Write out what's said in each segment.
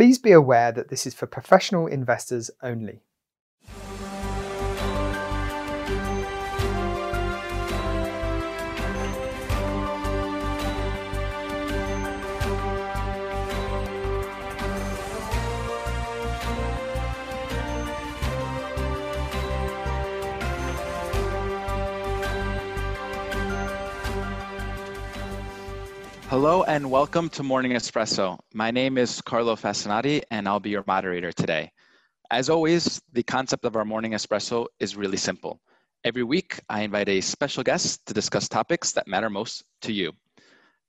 Please be aware that this is for professional investors only. Hello and welcome to Morning Espresso. My name is Carlo Fascinati and I'll be your moderator today. As always, the concept of our Morning Espresso is really simple. Every week, I invite a special guest to discuss topics that matter most to you.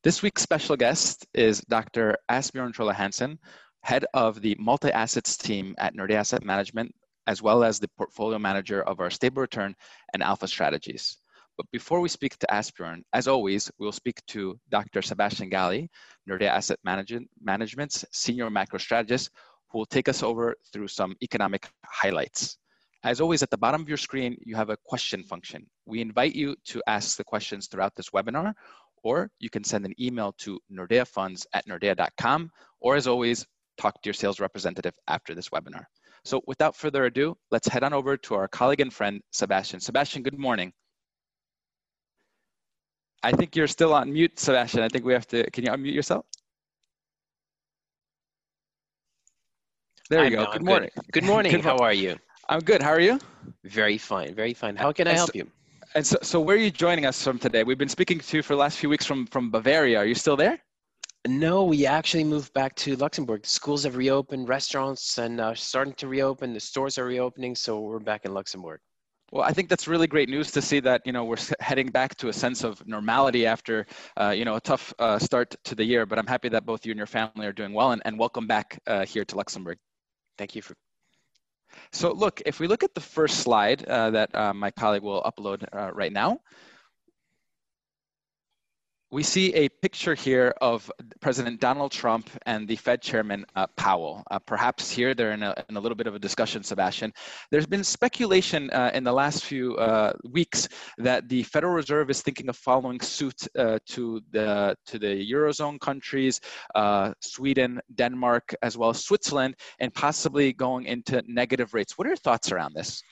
This week's special guest is Dr. Asbjorn Trolle Hansen, head of the multi-assets team at Nordea Asset Management, as well as the portfolio manager of our stable return and alpha strategies. But before we speak to Asbjorn, as always, we'll speak to Dr. Sebastian Galy, Nordea Asset Management's senior macro strategist, who will take us over through some economic highlights. As always, at the bottom of your screen, you have a question function. We invite you to ask the questions throughout this webinar, or you can send an email to nordeafunds at nordea.com, or as always, talk to your sales representative after this webinar. So without further ado, let's head on over to our colleague and friend, Sebastian. Sebastian, good morning. I think you're still on mute, Sebastian. I think we have to, can you unmute yourself? There you go. Good morning. Good, good morning. good How are you? I'm good. How are you? Very fine. Very fine. How can I help so, you? And so, so where are you joining us from today? We've been speaking to you for the last few weeks from, from Bavaria. Are you still there? No, we actually moved back to Luxembourg. The schools have reopened, restaurants and uh, starting to reopen. The stores are reopening, so we're back in Luxembourg. Well, I think that's really great news to see that you know we're heading back to a sense of normality after uh, you know a tough uh, start to the year. But I'm happy that both you and your family are doing well, and, and welcome back uh, here to Luxembourg. Thank you for. So look, if we look at the first slide uh, that uh, my colleague will upload uh, right now, we see a picture here of President Donald Trump and the Fed Chairman uh, Powell. Uh, perhaps here they're in a, in a, little bit of a discussion, Sebastian. There's been speculation uh, in the last few uh, weeks that the Federal Reserve is thinking of following suit uh, to the to the eurozone countries, uh, Sweden, Denmark, as well as Switzerland, and possibly going into negative rates. What are your thoughts around this?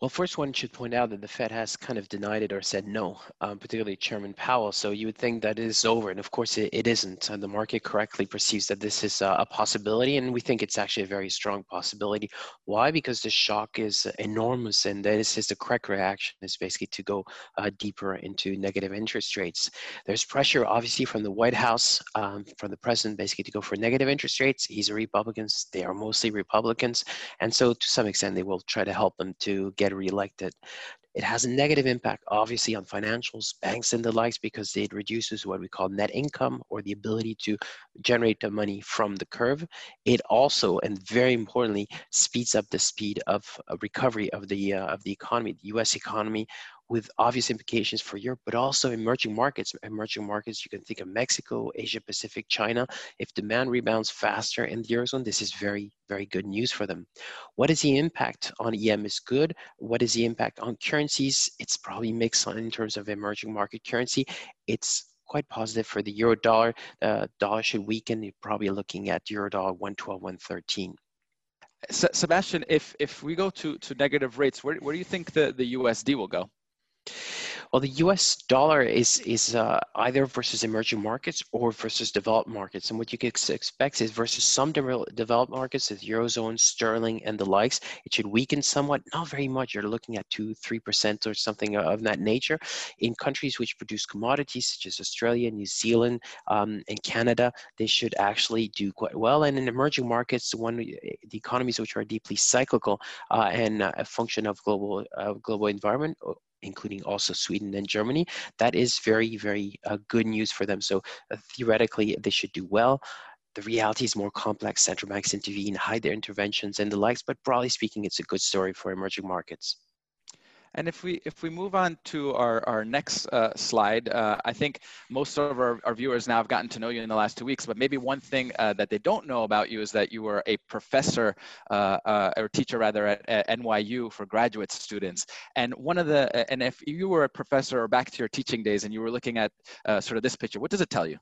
Well, first one should point out that the Fed has kind of denied it or said no, um, particularly Chairman Powell. So you would think that is over, and of course it, it isn't. And the market correctly perceives that this is a, a, possibility, and we think it's actually a very strong possibility. Why? Because the shock is enormous, and this is the correct reaction is basically to go uh, deeper into negative interest rates. There's pressure, obviously, from the White House, um, from the president, basically to go for negative interest rates. He's a Republicans; they are mostly Republicans, and so to some extent they will try to help them to get get reelected. It it has a negative impact, obviously, on financials, banks, and the likes because it reduces what we call net income or the ability to generate the money from the curve. It also, and very importantly, speeds up the speed of recovery of the uh, of the economy, the U.S. economy, with obvious implications for Europe, but also emerging markets. Emerging markets, you can think of Mexico, Asia Pacific, China. If demand rebounds faster in the Eurozone, this is very, very good news for them. What is the impact on EM is good. What is the impact on currencies? It's probably mixed in terms of emerging market currency. It's quite positive for the euro dollar. Uh, dollar should weaken. You're probably looking at euro dollar 112, 113. Sebastian, if if we go to to negative rates, where where do you think the the USD will go? Well, the U.S. dollar is is uh, either versus emerging markets or versus developed markets, and what you can expect is versus some de- developed markets, the eurozone, sterling, and the likes, it should weaken somewhat, not very much. You're looking at two, three percent or something of that nature. In countries which produce commodities such as Australia, New Zealand, um, and Canada, they should actually do quite well. And in emerging markets, the one the economies which are deeply cyclical uh, and uh, a function of global global environment including also Sweden and Germany, that is very, very uh, good news for them. So uh, theoretically, they should do well. The reality is more complex. Central banks intervene, hide their interventions and the likes, but broadly speaking, it's a good story for emerging markets. And if we if we move on to our, our next uh, slide, uh, I think most of our, our viewers now have gotten to know you in the last two weeks, but maybe one thing uh, that they don't know about you is that you were a professor uh, uh, or teacher rather at, at, NYU for graduate students. And one of the, and if you were a professor or back to your teaching days and you were looking at uh, sort of this picture, what does it tell you?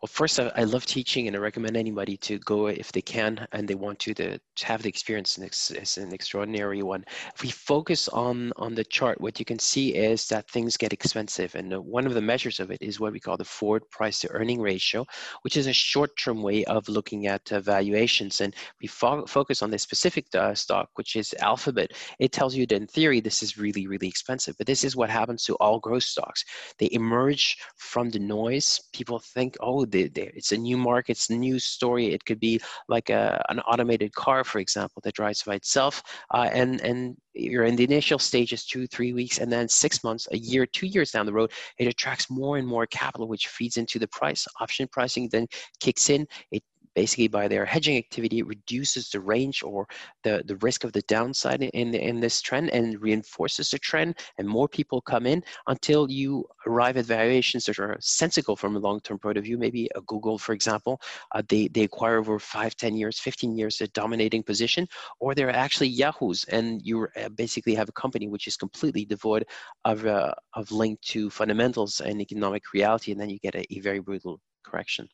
Well, first, I, I, love teaching and I recommend anybody to go if they can and they want to, to, to have the experience. And it's, it's, an extraordinary one. If we focus on, on the chart, what you can see is that things get expensive. And one of the measures of it is what we call the forward price to earning ratio, which is a short term way of looking at uh, valuations. And we fo focus on this specific uh, stock, which is Alphabet. It tells you that in theory, this is really, really expensive. But this is what happens to all growth stocks. They emerge from the noise. People think, oh, they, they, it's a new market, it's a new story. It could be like a, an automated car, for example, that drives by itself. Uh, and, and you're in the initial stages, two, three weeks, and then six months, a year, two years down the road, it attracts more and more capital, which feeds into the price. Option pricing then kicks in. It basically by their hedging activity reduces the range or the, the risk of the downside in, in this trend and reinforces the trend and more people come in until you arrive at valuations that are sensible from a long-term point of view. Maybe a Google, for example, uh, they, they acquire over five, 10 years, 15 years a dominating position, or they're actually Yahoos and you uh, basically have a company which is completely devoid of, uh, of link to fundamentals and economic reality and then you get a, a very brutal correction.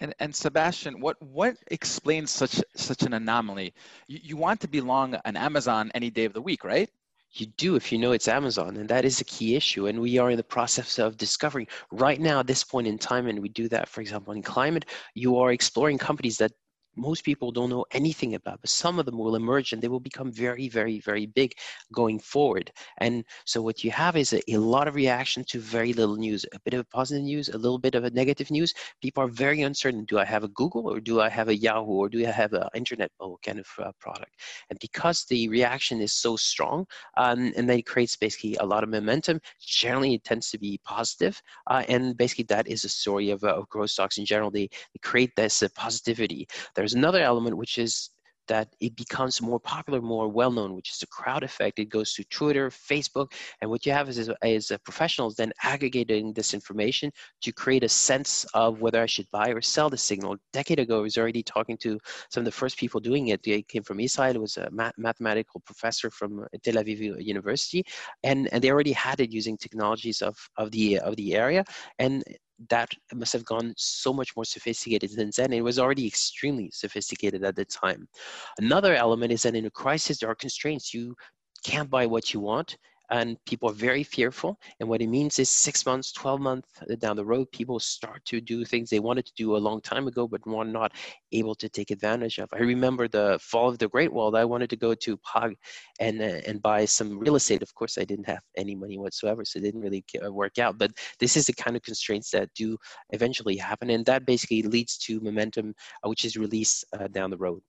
And, and Sebastian, what, what explains such, such an anomaly? You, you want to be long on Amazon any day of the week, right? you do if you know it's Amazon, and that is a key issue. And we are in the process of discovering right now at this point in time, and we do that, for example, in climate, you are exploring companies that most people don't know anything about, but some of them will emerge and they will become very, very, very big going forward. And so what you have is a, a, lot of reaction to very little news, a bit of positive news, a little bit of a negative news. People are very uncertain. Do I have a Google or do I have a Yahoo or do I have an internet kind of uh, product? And because the reaction is so strong um, and then it creates basically a lot of momentum, generally it tends to be positive. Uh, and basically that is a story of, uh, of growth stocks in general. They, they create this uh, positivity. There's another element which is that it becomes more popular, more well-known, which is the crowd effect. It goes to Twitter, Facebook, and what you have is, is, professionals then aggregating this information to create a sense of whether I should buy or sell the signal. A decade ago, I was already talking to some of the first people doing it. They came from Israel. It was a mathematical professor from Tel Aviv University, and, and they already had it using technologies of, of the of the area. And that must have gone so much more sophisticated since then. It was already extremely sophisticated at the time. Another element is that in a crisis, there are constraints. You can't buy what you want and people are very fearful. And what it means is six months, 12 months down the road, people start to do things they wanted to do a long time ago, but were not able to take advantage of. I remember the fall of the Great Wall. I wanted to go to Prague and, uh, and buy some real estate. Of course, I didn't have any money whatsoever, so it didn't really work out. But this is the kind of constraints that do eventually happen. And that basically leads to momentum, uh, which is released uh, down the road.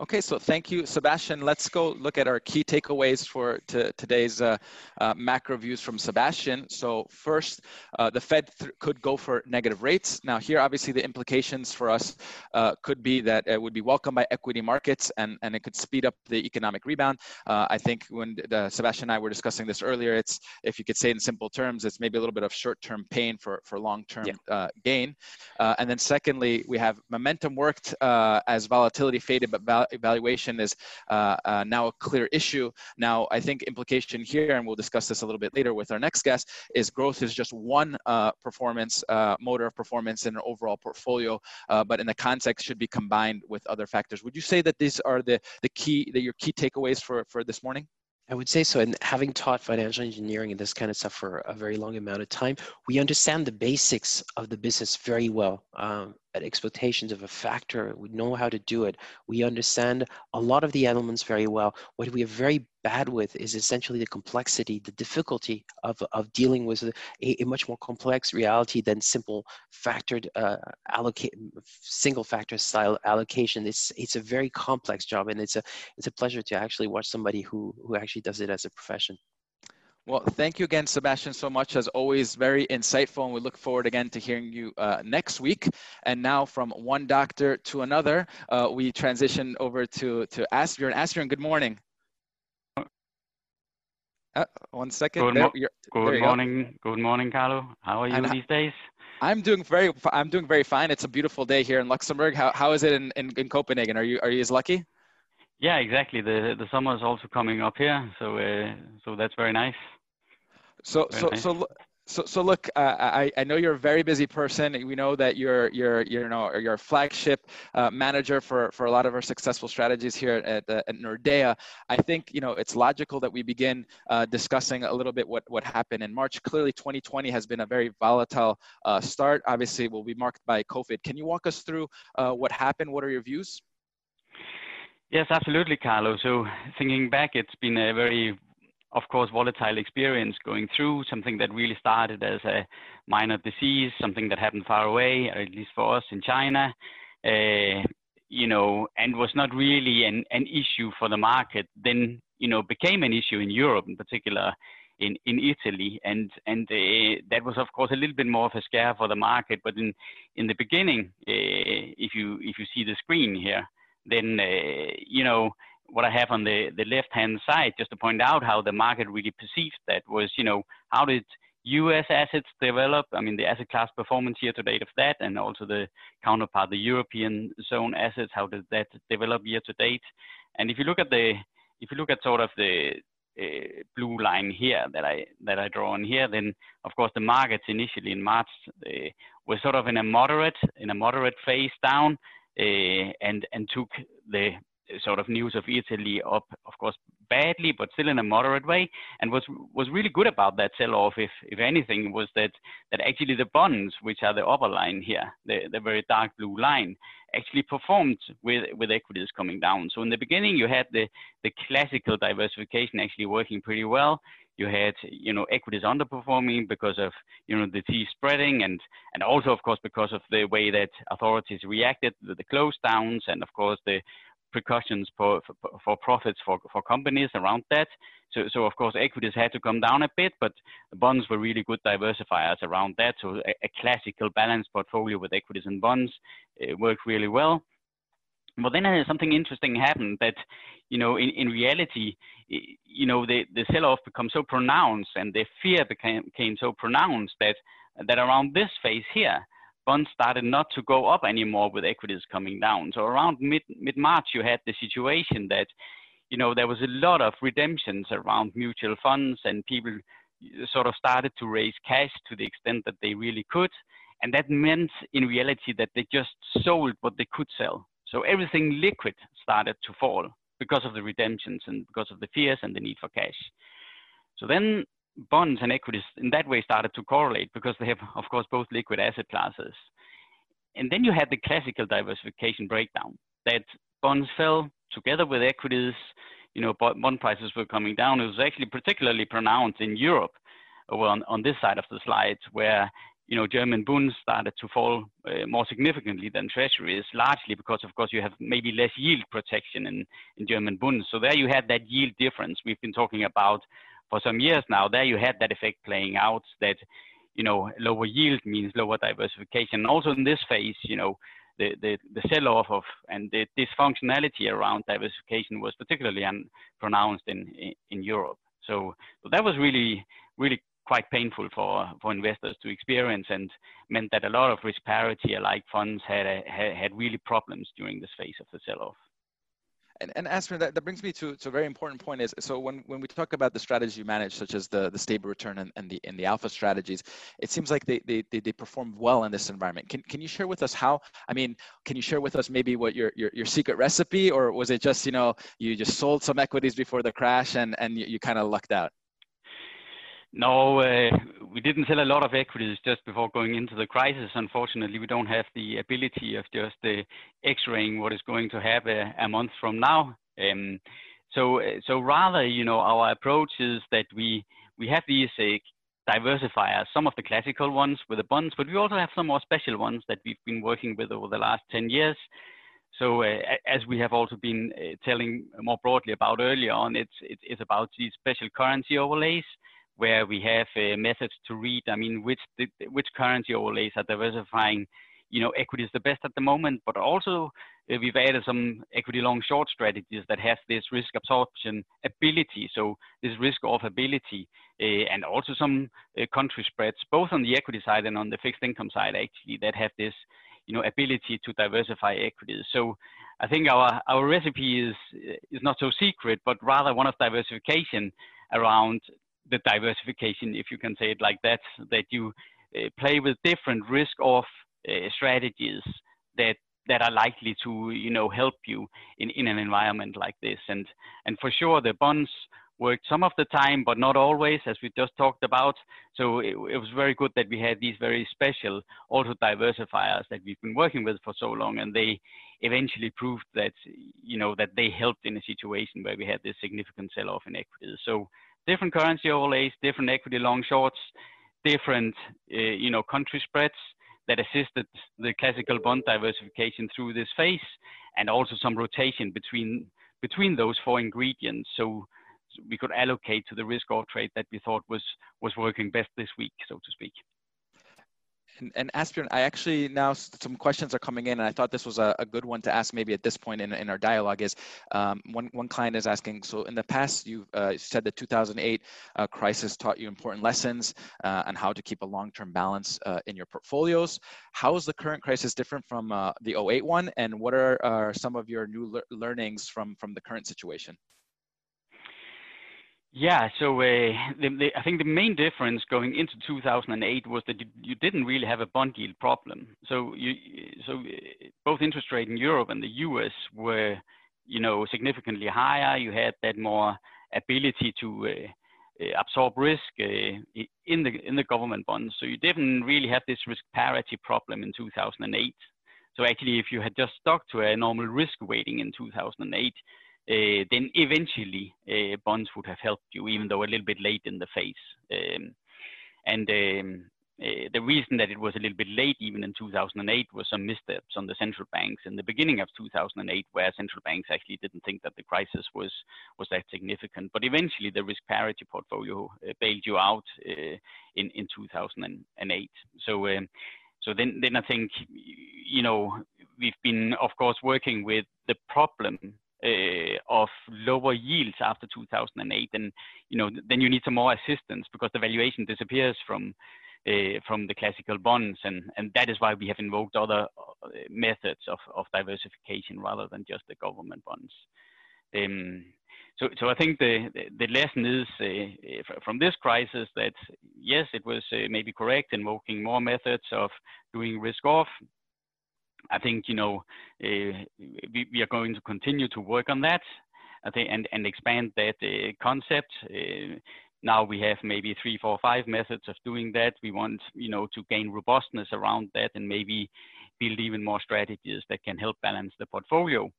Okay, so thank you, Sebastian. Let's go look at our key takeaways for today's uh, uh, macro views from Sebastian. So first, uh, the Fed could go for negative rates. Now here, obviously the implications for us uh, could be that it would be welcomed by equity markets and, and it could speed up the economic rebound. Uh, I think when the, Sebastian and I were discussing this earlier, it's, if you could say in simple terms, it's maybe a little bit of short-term pain for, for long-term yeah. Uh, gain. and then secondly, we have momentum worked as volatility faded, but evaluation is uh, uh, now a clear issue. Now, I think implication here, and we'll discuss this a little bit later with our next guest, is growth is just one uh, performance motor of performance in an overall portfolio, but in the context should be combined with other factors. Would you say that these are the, the key, that your key takeaways for, for this morning? I would say so. And having taught financial engineering and this kind of stuff for a very long amount of time, we understand the basics of the business very well. Um, at expectations of a factor, we know how to do it. We understand a lot of the elements very well. What we are very bad with is essentially the complexity, the difficulty of, of dealing with a, a much more complex reality than simple factored uh, allocate, single factor style allocation. It's it's a very complex job, and it's a it's a pleasure to actually watch somebody who who actually does it as a profession. Well, thank you again, Sebastian, so much. As always, very insightful, and we look forward again to hearing you uh, next week. And now, from one doctor to another, uh, we transition over to to Asbjørn. Asbjørn, good morning. Uh, one second. Good, mo good morning. Go. Good morning, Carlo. How are you and these days? I'm doing very. I'm doing very fine. It's a beautiful day here in Luxembourg. How how is it in, in, in Copenhagen? Are you are you as lucky? Yeah, exactly. The the summer is also coming up here, so uh, so that's very nice. So, so, so, So, so look, uh, I, I know you're a very busy person. We know that you're you're you're you know you're a flagship uh, manager for for a lot of our successful strategies here at, uh, at Nordea. I think you know it's logical that we begin uh, discussing a little bit what what happened in March. Clearly, 2020 has been a very volatile uh, start. Obviously, will be marked by COVID. Can you walk us through uh, what happened? What are your views? Yes, absolutely, Carlo. So thinking back, it's been a very of course, volatile experience going through something that really started as a minor disease, something that happened far away, or at least for us in China, uh, you know, and was not really an, an issue for the market, then, you know, became an issue in Europe, in particular in, in Italy. And, and uh, that was, of course, a little bit more of a scare for the market. But in, in the beginning, uh, if, you, if you see the screen here, then, you know, what I have on the, the left hand side, just to point out how the market really perceived that was, you know, how did US assets develop? I mean, the asset class performance year to date of that, and also the counterpart, the European zone assets, how did that develop year to date? And if you look at the, if you look at sort of the uh, blue line here that I that I draw on here, then of course the markets initially in March uh, were sort of in a moderate in a moderate phase down, uh, and and took the sort of news of Italy up, of course, badly, but still in a moderate way. And what was really good about that sell-off, if if anything, was that that actually the bonds, which are the upper line here, the the very dark blue line, actually performed with with equities coming down. So in the beginning, you had the the classical diversification actually working pretty well. You had, you know, equities underperforming because of, you know, the T spreading and, and also, of course, because of the way that authorities reacted, the, the close downs and, of course, the precautions for, for, for profits for, for companies around that. So, so of course equities had to come down a bit, but bonds were really good diversifiers around that. So a, a classical balanced portfolio with equities and bonds worked really well. But then uh, something interesting happened that, you know, in, in reality, you know, the, the sell-off became so pronounced and the fear became, became so pronounced that, that around this phase here, bonds started not to go up anymore with equities coming down. So around mid mid March, you had the situation that you know there was a lot of redemptions around mutual funds, and people uh, sort of started to raise cash to the extent that they really could, and that meant in reality that they just sold what they could sell. So everything liquid started to fall because of the redemptions and because of the fears and the need for cash. So then bonds and equities in that way started to correlate because they have, of course, both liquid asset classes. And then you had the classical diversification breakdown that bonds fell together with equities. You know, bond prices were coming down. It was actually particularly pronounced in Europe over on, on this side of the slide where you know, German bonds started to fall uh, more significantly than treasuries, largely because, of course, you have maybe less yield protection in, in German bonds. So there you had that yield difference we've been talking about for some years now, there you had that effect playing out that, you know, lower yield means lower diversification. Also in this phase, you know, the, the, the sell-off of and the dysfunctionality around diversification was particularly pronounced in, in, in Europe. So, so that was really, really quite painful for, for investors to experience and meant that a lot of risk parity alike funds had, a, had, had really problems during this phase of the sell-off and, and Asbjørn, that, that brings me to, to a very important point is, so when, when we talk about the strategies you manage, such as the, the stable return and, and the and the alpha strategies, it seems like they, they, they, they perform well in this environment. Can, can you share with us how, I mean, can you share with us maybe what your, your, your secret recipe, or was it just, you know, you just sold some equities before the crash and, and you, you kind of lucked out? No, uh, we didn't sell a lot of equities just before going into the crisis. Unfortunately, we don't have the ability of just uh, X-raying what is going to happen a month from now. Um, so, uh, so rather, you know, our approach is that we we have these diversifiers, some of the classical ones with the bonds, but we also have some more special ones that we've been working with over the last 10 years. So uh, as we have also been uh, telling more broadly about earlier on, it's, it's about these special currency overlays where we have uh, methods to read, I mean, which, the, which currency overlays are diversifying, you know, equities the best at the moment, but also uh, we've added some equity long short strategies that have this risk absorption ability. So this risk off ability uh, and also some uh, country spreads, both on the equity side and on the fixed income side, actually, that have this, you know, ability to diversify equities. So I think our, our recipe is, is not so secret, but rather one of diversification around the diversification, if you can say it like that, that you uh, play with different risk-off uh, strategies that that are likely to you know help you in, in an environment like this. And and for sure the bonds worked some of the time but not always as we just talked about. So it, it was very good that we had these very special auto diversifiers that we've been working with for so long and they eventually proved that you know that they helped in a situation where we had this significant sell-off in equities. So different currency overlays different equity long shorts different uh, you know country spreads that assisted the classical bond diversification through this phase, and also some rotation between between those four ingredients. So we could allocate to the risk-off trade that we thought was was working best this week, so to speak. And, and Asbjørn, I actually now some questions are coming in, and I thought this was a, a good one to ask maybe at this point in, in our dialogue. Is um, one one client is asking, so in the past you uh, said the 2008 uh, crisis taught you important lessons uh, on how to keep a long-term balance uh, in your portfolios. How is the current crisis different from uh, the 08 one, and what are, are some of your new le learnings from from the current situation? Yeah, so uh, I think the main difference going into 2008 was that you, didn't really have a bond yield problem. So uh, both interest rate in Europe and the US were, you know, significantly higher. You had that more ability to uh, absorb risk in the government bonds. So you didn't really have this risk parity problem in 2008. So actually, if you had just stuck to a normal risk weighting in 2008 uh, then eventually uh, bonds would have helped you, even though a little bit late in the phase. Um, and um, uh, the reason that it was a little bit late, even in 2008, was some missteps on the central banks in the beginning of 2008, where central banks actually didn't think that the crisis was was that significant. But eventually, the risk parity portfolio uh, bailed you out uh, in in 2008. So. Um, so then, then I think, you know, we've been, of course, working with the problem of lower yields after 2008, and you know then you need some more assistance because the valuation disappears from uh, from the classical bonds, and and that is why we have invoked other uh, methods of of diversification rather than just the government bonds. Um, so, so I think the, the, the lesson is uh, from this crisis that yes, it was uh, maybe correct invoking more methods of doing risk off, I think you know uh, we, we, are going to continue to work on that. I think and and expand that uh, concept. Uh, now we have maybe three, four, five methods of doing that. We want you know to gain robustness around that and maybe build even more strategies that can help balance the portfolio.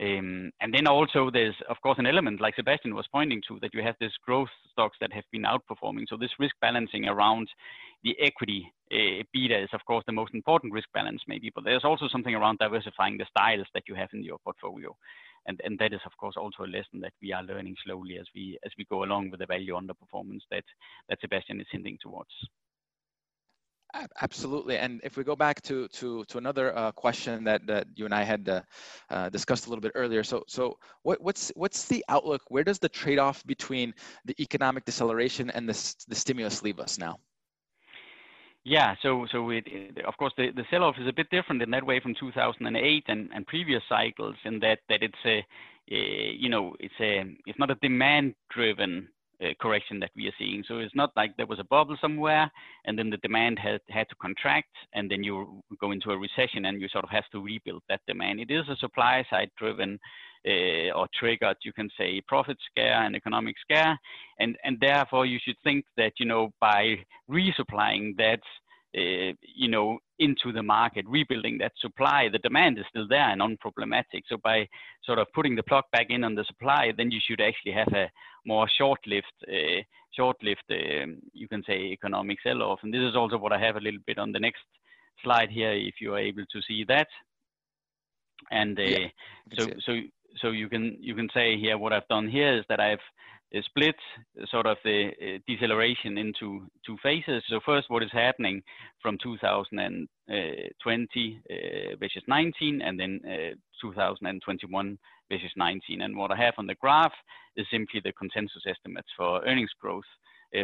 Um, and then also there's of course an element like Sebastian was pointing to that you have this growth stocks that have been outperforming. So this risk balancing around the equity uh, beta is of course the most important risk balance maybe, but there's also something around diversifying the styles that you have in your portfolio. And, and that is of course also a lesson that we are learning slowly as we as we go along with the value underperformance that that Sebastian is hinting towards. Absolutely, and if we go back to to to another uh, question that that you and I had uh, uh, discussed a little bit earlier. So so what what's what's the outlook? Where does the trade off between the economic deceleration and the the stimulus leave us now? Yeah, so so it, it, of course the, the sell-off is a bit different in that way from 2008 and, and previous cycles in that that it's a, a you know it's a it's not a demand-driven correction that we are seeing. So it's not like there was a bubble somewhere and then the demand had, had to contract and then you go into a recession and you sort of have to rebuild that demand. It is a supply side driven uh, or triggered, you can say, profit scare and economic scare. And, and therefore you should think that, you know, by resupplying that uh, you know, into the market, rebuilding that supply, the demand is still there and unproblematic. So by sort of putting the plug back in on the supply, then you should actually have a more short-lived, uh, short-lived, uh, you can say, economic sell-off. And this is also what I have a little bit on the next slide here, if you are able to see that. And uh, yeah, so, so, so you can you can say here what I've done here is that I've split sort of the uh, deceleration into two phases. So first, what is happening from 2020 uh, versus 19, and then uh, 2021 versus 19. And what I have on the graph is simply the consensus estimates for earnings growth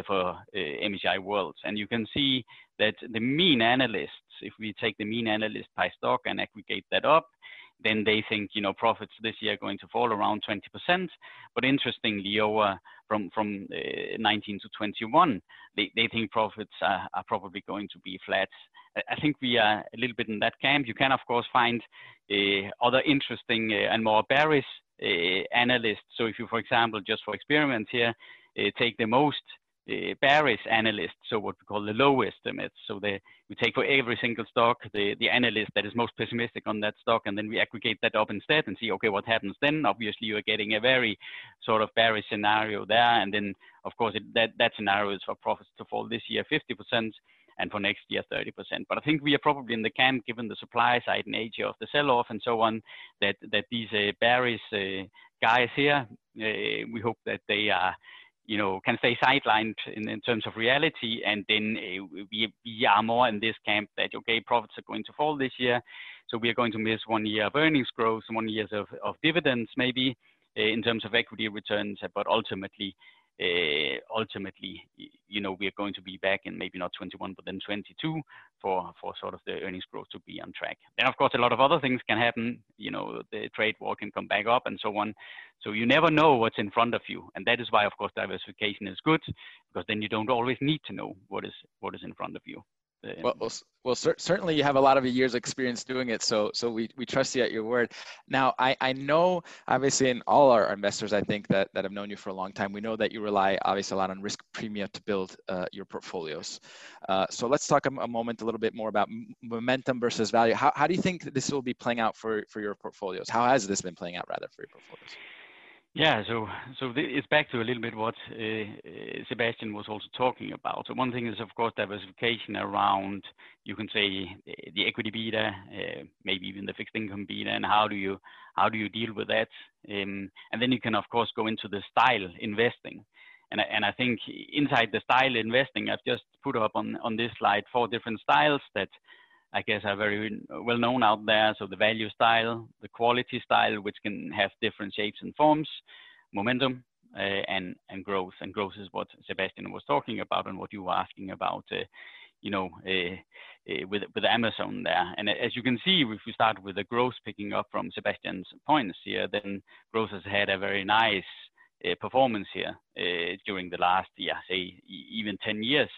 for MSCI World. And you can see that the mean analysts, if we take the mean analyst by stock and aggregate that up, then they think you know profits this year are going to fall around 20%. But interestingly, over from from uh, 19 to 21, they, they think profits are, are probably going to be flat. I think we are a little bit in that camp. You can of course find uh, other interesting uh, and more bearish uh, analysts. So if you, for example, just for experiments here, uh, take the most uh, bearish analyst, so what we call the low estimates. So the, we take for every single stock the, the analyst that is most pessimistic on that stock, and then we aggregate that up instead and see, okay, what happens then? Obviously, you're getting a very sort of bearish scenario there, and then of course it, that that scenario is for profits to fall this year 50%. And for next year, 30%. But I think we are probably in the camp, given the supply side nature of the sell-off and so on, that that these uh, bearish uh, guys here, uh, we hope that they are you know, can stay sidelined in, in terms of reality. And then uh, we, we are more in this camp that, okay, profits are going to fall this year. So we are going to miss one year of earnings growth, one year of, of dividends maybe in terms of equity returns. But ultimately, uh, ultimately, you know, we are going to be back in maybe not 21, but then 22 for, for sort of the earnings growth to be on track. Then, of course, a lot of other things can happen. You know, the trade war can come back up and so on. So you never know what's in front of you. And that is why, of course, diversification is good because then you don't always need to know what is, what is in front of you. Well, well, well cer- certainly you have a lot of years experience doing it. So, so we, we trust you at your word. Now, I, I know obviously in all our investors, I think that, that have known you for a long time, we know that you rely obviously a lot on risk premium to build uh, your portfolios. Uh, so let's talk a, a, moment a little bit more about momentum versus value. How, how do you think this will be playing out for, for your portfolios? How has this been playing out rather for your portfolios? Yeah, so it's back to a little bit what uh, uh, Sebastian was also talking about. So one thing is, of course, diversification around, you can say, the equity beta, uh, maybe even the fixed income beta, and how do you how do you deal with that? Um, and then you can, of course, go into the style investing. And I, think inside the style investing, I've just put up on this slide four different styles that I guess are very well known out there. So the value style, the quality style, which can have different shapes and forms, momentum, uh, and and growth. And growth is what Sebastian was talking about and what you were asking about. Uh, you know, uh, uh with with Amazon there. And as you can see, if we start with the growth picking up from Sebastian's points here, then growth has had a very nice uh, performance here uh, during the last, yeah, say even 10 years.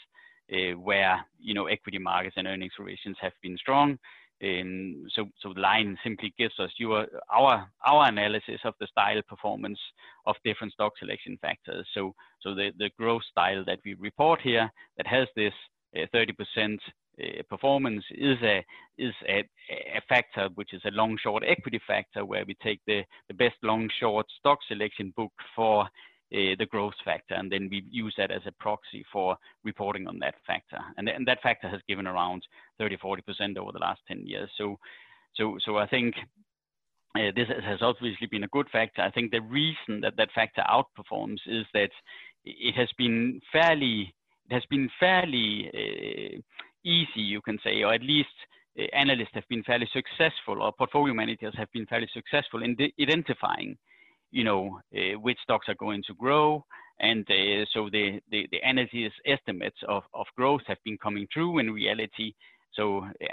Uh, where you know equity markets and earnings revisions have been strong. Um, so, so the line simply gives us your, our our analysis of the style performance of different stock selection factors. So, so the, the growth style that we report here that has this 30% uh, uh, performance is a is a, a, factor which is a long short equity factor where we take the, the best long short stock selection book for uh, the growth factor, and then we use that as a proxy for reporting on that factor. And, th- and that factor has given around 30, 40% over the last 10 years. So, so, so I think uh, this has obviously been a good factor. I think the reason that that factor outperforms is that it has been fairly, it has been fairly uh, easy, you can say, or at least analysts have been fairly successful, or portfolio managers have been fairly successful in identifying you know, uh, which stocks are going to grow. And uh, so the, the, the analysis estimates of, of growth have been coming true in reality. So uh,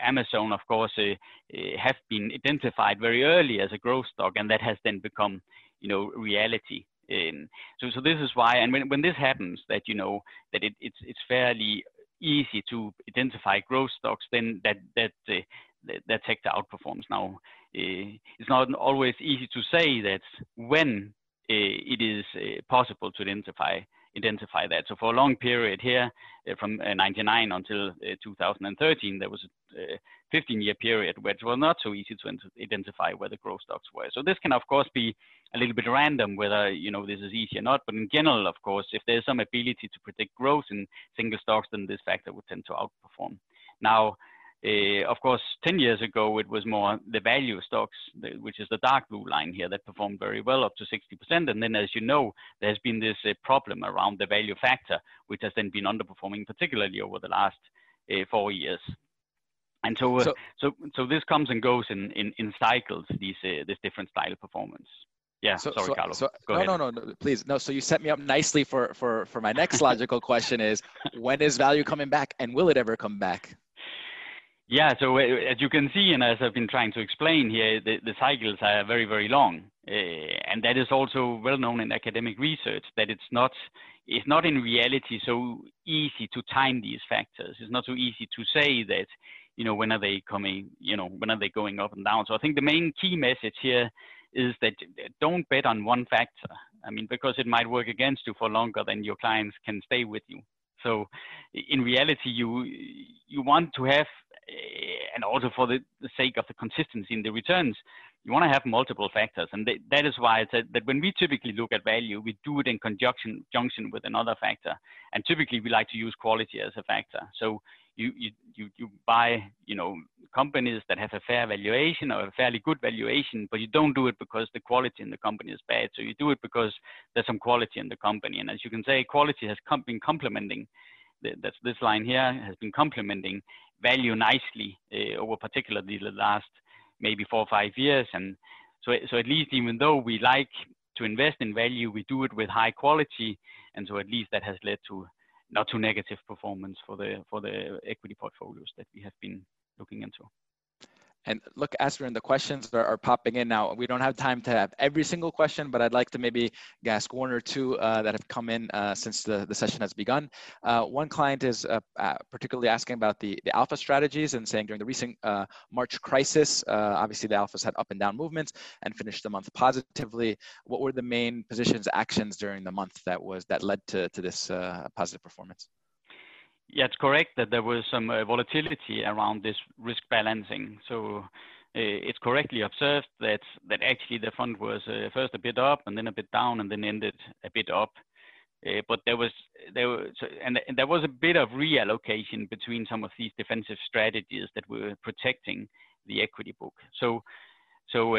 Amazon, of course, have been identified very early as a growth stock, and that has then become, you know, reality. Um, so, so this is why, and when, when this happens, that you know that it, it's it's fairly easy to identify growth stocks, then that that uh, that, sector outperforms. Now, uh, it's not always easy to say that when uh, it is uh, possible to identify identify that. So for a long period here, from uh, 99 until uh, 2013, there was a 15-year period where it was not so easy to identify where the growth stocks were. So this can, of course, be a little bit random whether you know this is easy or not. But in general, of course, if there's some ability to predict growth in single stocks, then this factor would tend to outperform. Now, of course, 10 years ago, it was more the value stocks, which is the dark blue line here, that performed very well, up to 60%. And then, as you know, there's been this uh, problem around the value factor, which has then been underperforming, particularly over the last uh, four years. And so, so, so, so, this comes and goes in, in, in cycles, these, this different style of performance. Yeah, so, sorry, so, Carlos. So, no, no, no, no, please. No, so you set me up nicely for, for, for my next logical question is, when is value coming back and will it ever come back? Yeah, so uh, as you can see, and as I've been trying to explain here, the, the cycles are very, very long. Uh, and that is also well known in academic research that it's not it's not in reality so easy to time these factors. It's not so easy to say that you know when are they coming you know when are they going up and down. So I think the main key message here is that don't bet on one factor. I mean because it might work against you for longer than your clients can stay with you. So in reality, you you want to have, Eh, and also for the, the sake of the consistency in the returns, you want to have multiple factors, and th- that is why I said that when we typically look at value, we do it in conjunction junction with another factor, and typically we like to use quality as a factor. So you you you, you buy you know companies that have a fair valuation or a fairly good valuation, but you don't do it because the quality in the company is bad. So you do it because there's some quality in the company, and as you can say, quality has com- been complementing. That's this line here has been complementing value nicely uh, over particularly the last maybe four or five years. And so, so at least even though we like to invest in value, we do it with high quality. And so at least that has led to not too negative performance for the, for the equity portfolios that we have been looking into. And look, Asbjørn, the questions are, are, popping in now. We don't have time to have every single question, but I'd like to maybe ask one or two uh, that have come in uh, since the, the session has begun. Uh, one client is uh, uh, particularly asking about the, the alpha strategies and saying during the recent uh, March crisis, obviously the alphas had up and down movements and finished the month positively. What were the main positions, actions during the month that was that led to, to this positive performance? Yeah, it's correct that there was some uh, volatility around this risk balancing. So uh, it's correctly observed that that actually the fund was uh, first a bit up and then a bit down and then ended a bit up. But there was there was and, there was a bit of reallocation between some of these defensive strategies that were protecting the equity book. So so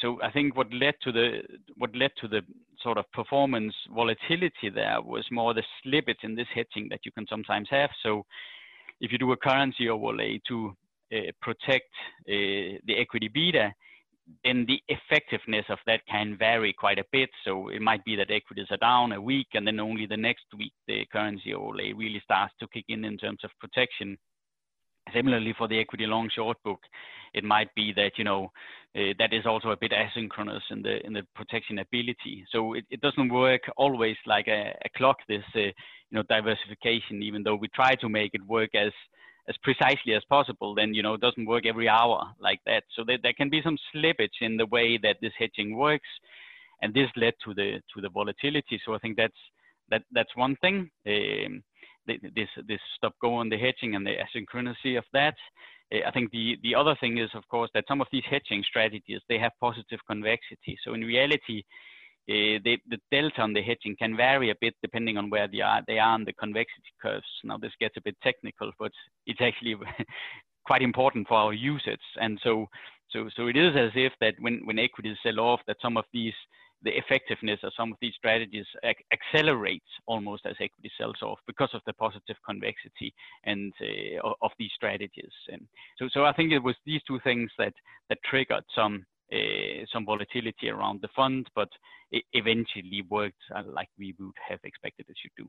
so I think what led to the what led to the sort of performance volatility there was more the slippage in this hedging that you can sometimes have. So if you do a currency overlay to uh, protect uh, the equity beta, then the effectiveness of that can vary quite a bit. So it might be that equities are down a week, and then only the next week the currency overlay really starts to kick in in terms of protection. Similarly, for the equity long short book, it might be that you know uh, that is also a bit asynchronous in the in the protection ability. So it, it doesn't work always like a, a clock. This uh, you know diversification, even though we try to make it work as as precisely as possible, then you know it doesn't work every hour like that. So there, there can be some slippage in the way that this hedging works, and this led to the to the volatility. So I think that's that that's one thing. Um, this this stop go on the hedging and the asynchronicity of that. Uh, I think the the other thing is of course that some of these hedging strategies they have positive convexity. So in reality, uh, the, the delta on the hedging can vary a bit depending on where they are they are on the convexity curves. Now this gets a bit technical, but it's actually quite important for our usage. And so so so it is as if that when when equities sell off, that some of these the effectiveness of some of these strategies ac- accelerates almost as equity sells off because of the positive convexity and uh, of these strategies. And so, so I think it was these two things that that triggered some uh, some volatility around the fund, but it eventually worked uh, like we would have expected it should do.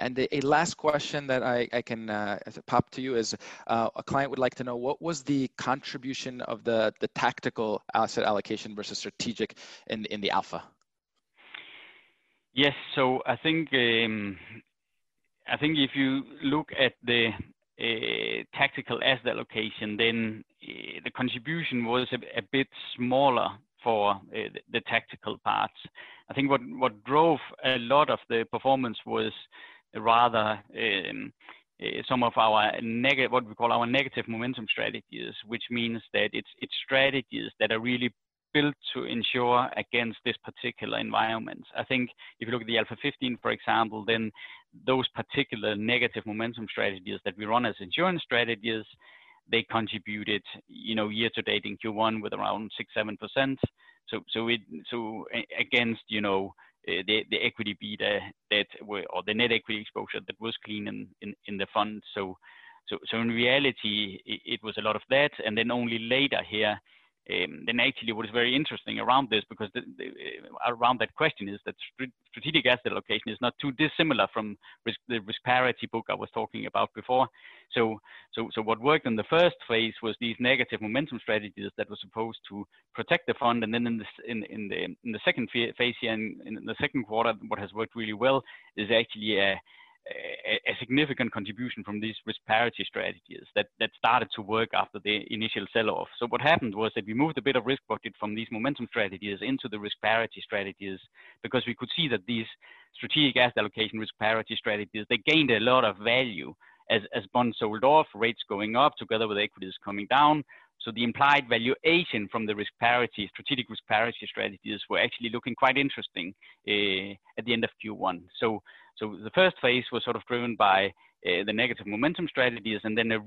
And a, a last question that I, I can uh, pop to you is uh, a client would like to know what was the contribution of the, the tactical asset allocation versus strategic in, in the alpha? Yes, so I think um, I think if you look at the uh, tactical asset allocation, then uh, the contribution was a, a, bit smaller for uh, the, the, tactical parts. I think what, what drove a lot of the performance was rather um, uh, some of our negative, what we call our negative momentum strategies, which means that it's it's strategies that are really built to ensure against this particular environment. I think if you look at the Alpha 15, for example, then those particular negative momentum strategies that we run as insurance strategies, they contributed, you know, year to date in Q1 with around six, seven percent. So, so it, so against, you know, the, equity beta that were, or the net equity exposure that was clean in, the fund. So, in reality, it, it, was a lot of that. And then only later here, um, then actually what is very interesting around this, because the, the, uh, around that question is that strategic asset allocation is not too dissimilar from risk, the risk parity book I was talking about before. So, so, so what worked in the first phase was these negative momentum strategies that were supposed to protect the fund, and then in the in, in the in the second phase here, in, in the second quarter, what has worked really well is actually a a, significant contribution from these risk parity strategies that, that started to work after the initial sell-off. So what happened was that we moved a bit of risk budget from these momentum strategies into the risk parity strategies because we could see that these strategic asset allocation risk parity strategies, they gained a lot of value as, as bonds sold off, rates going up together with equities coming down. So the implied valuation from the risk parity, strategic risk parity strategies were actually looking quite interesting uh, at the end of Q1. So so the first phase was sort of driven by uh, the negative momentum strategies and then a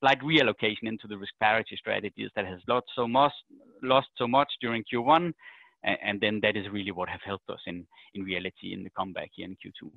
slight reallocation into the risk parity strategies that has lost so much, lost so much during Q1. And, and then that is really what have helped us in, in reality in the comeback here in Q2.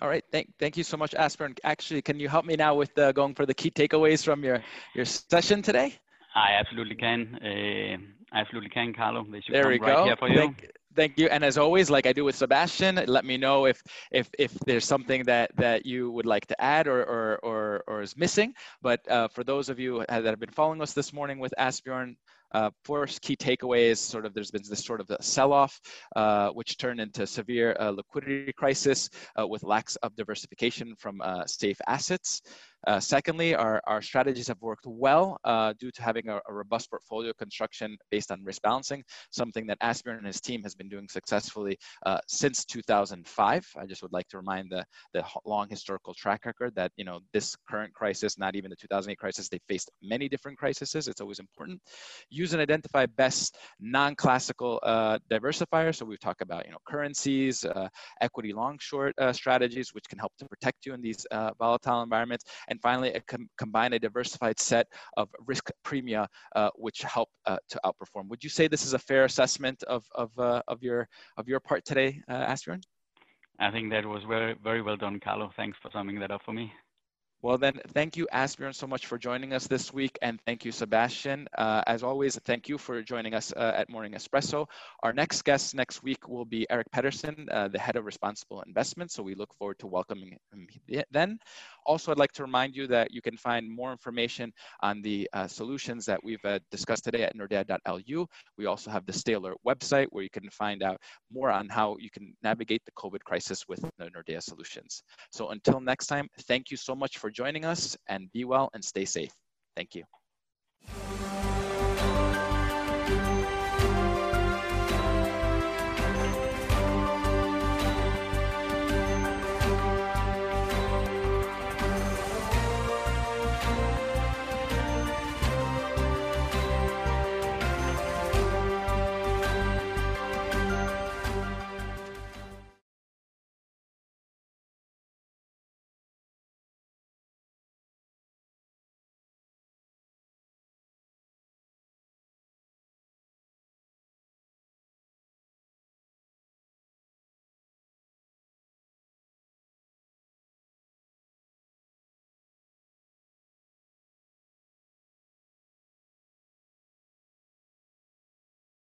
All right, thank, thank you so much, Asbjørn. Actually, can you help me now with uh, going for the key takeaways from your, your session today? I absolutely can. Uh, I absolutely can, Carlo. there we right go. Here for you. Thank, thank you. And as always, like I do with Sebastian, let me know if if if there's something that that you would like to add or or or, or is missing. But uh, for those of you that have been following us this morning with Asbjørn, uh, first key takeaways, sort of there's been this sort of sell-off, uh, which turned into severe uh, liquidity crisis uh, with lacks of diversification from uh, safe assets. Uh, secondly, our, our strategies have worked well uh, due to having a, a, robust portfolio construction based on risk balancing, something that Asbjørn and his team has been doing successfully uh, since 2005. I just would like to remind the, the long historical track record that, you know, this current crisis, not even the 2008 crisis, they faced many different crises. It's always important. Use and identify best non-classical uh, diversifiers. So we've talked about, you know, currencies, uh, equity long short strategies, which can help to protect you in these volatile environments. And finally, com combine a diversified set of risk premia, uh, which help uh, to outperform. Would you say this is a fair assessment of, of, uh, of, your, of your part today, uh? I think that was very, very well done, Carlo. Thanks for summing that up for me. Well, then, thank you, Asbjørn, so much for joining us this week. And thank you, Sebastian. Uh, as always, thank you for joining us uh, at Morning Espresso. Our next guest next week will be Eric Pedersen, uh, the head of responsible investment. So we look forward to welcoming him then. Also, I'd like to remind you that you can find more information on the uh, solutions that we've uh, discussed today at nordea.lu. We also have the Stay Alert website where you can find out more on how you can navigate the COVID crisis with the Nordea solutions. So until next time, thank you so much for joining us and be well and stay safe. Thank you.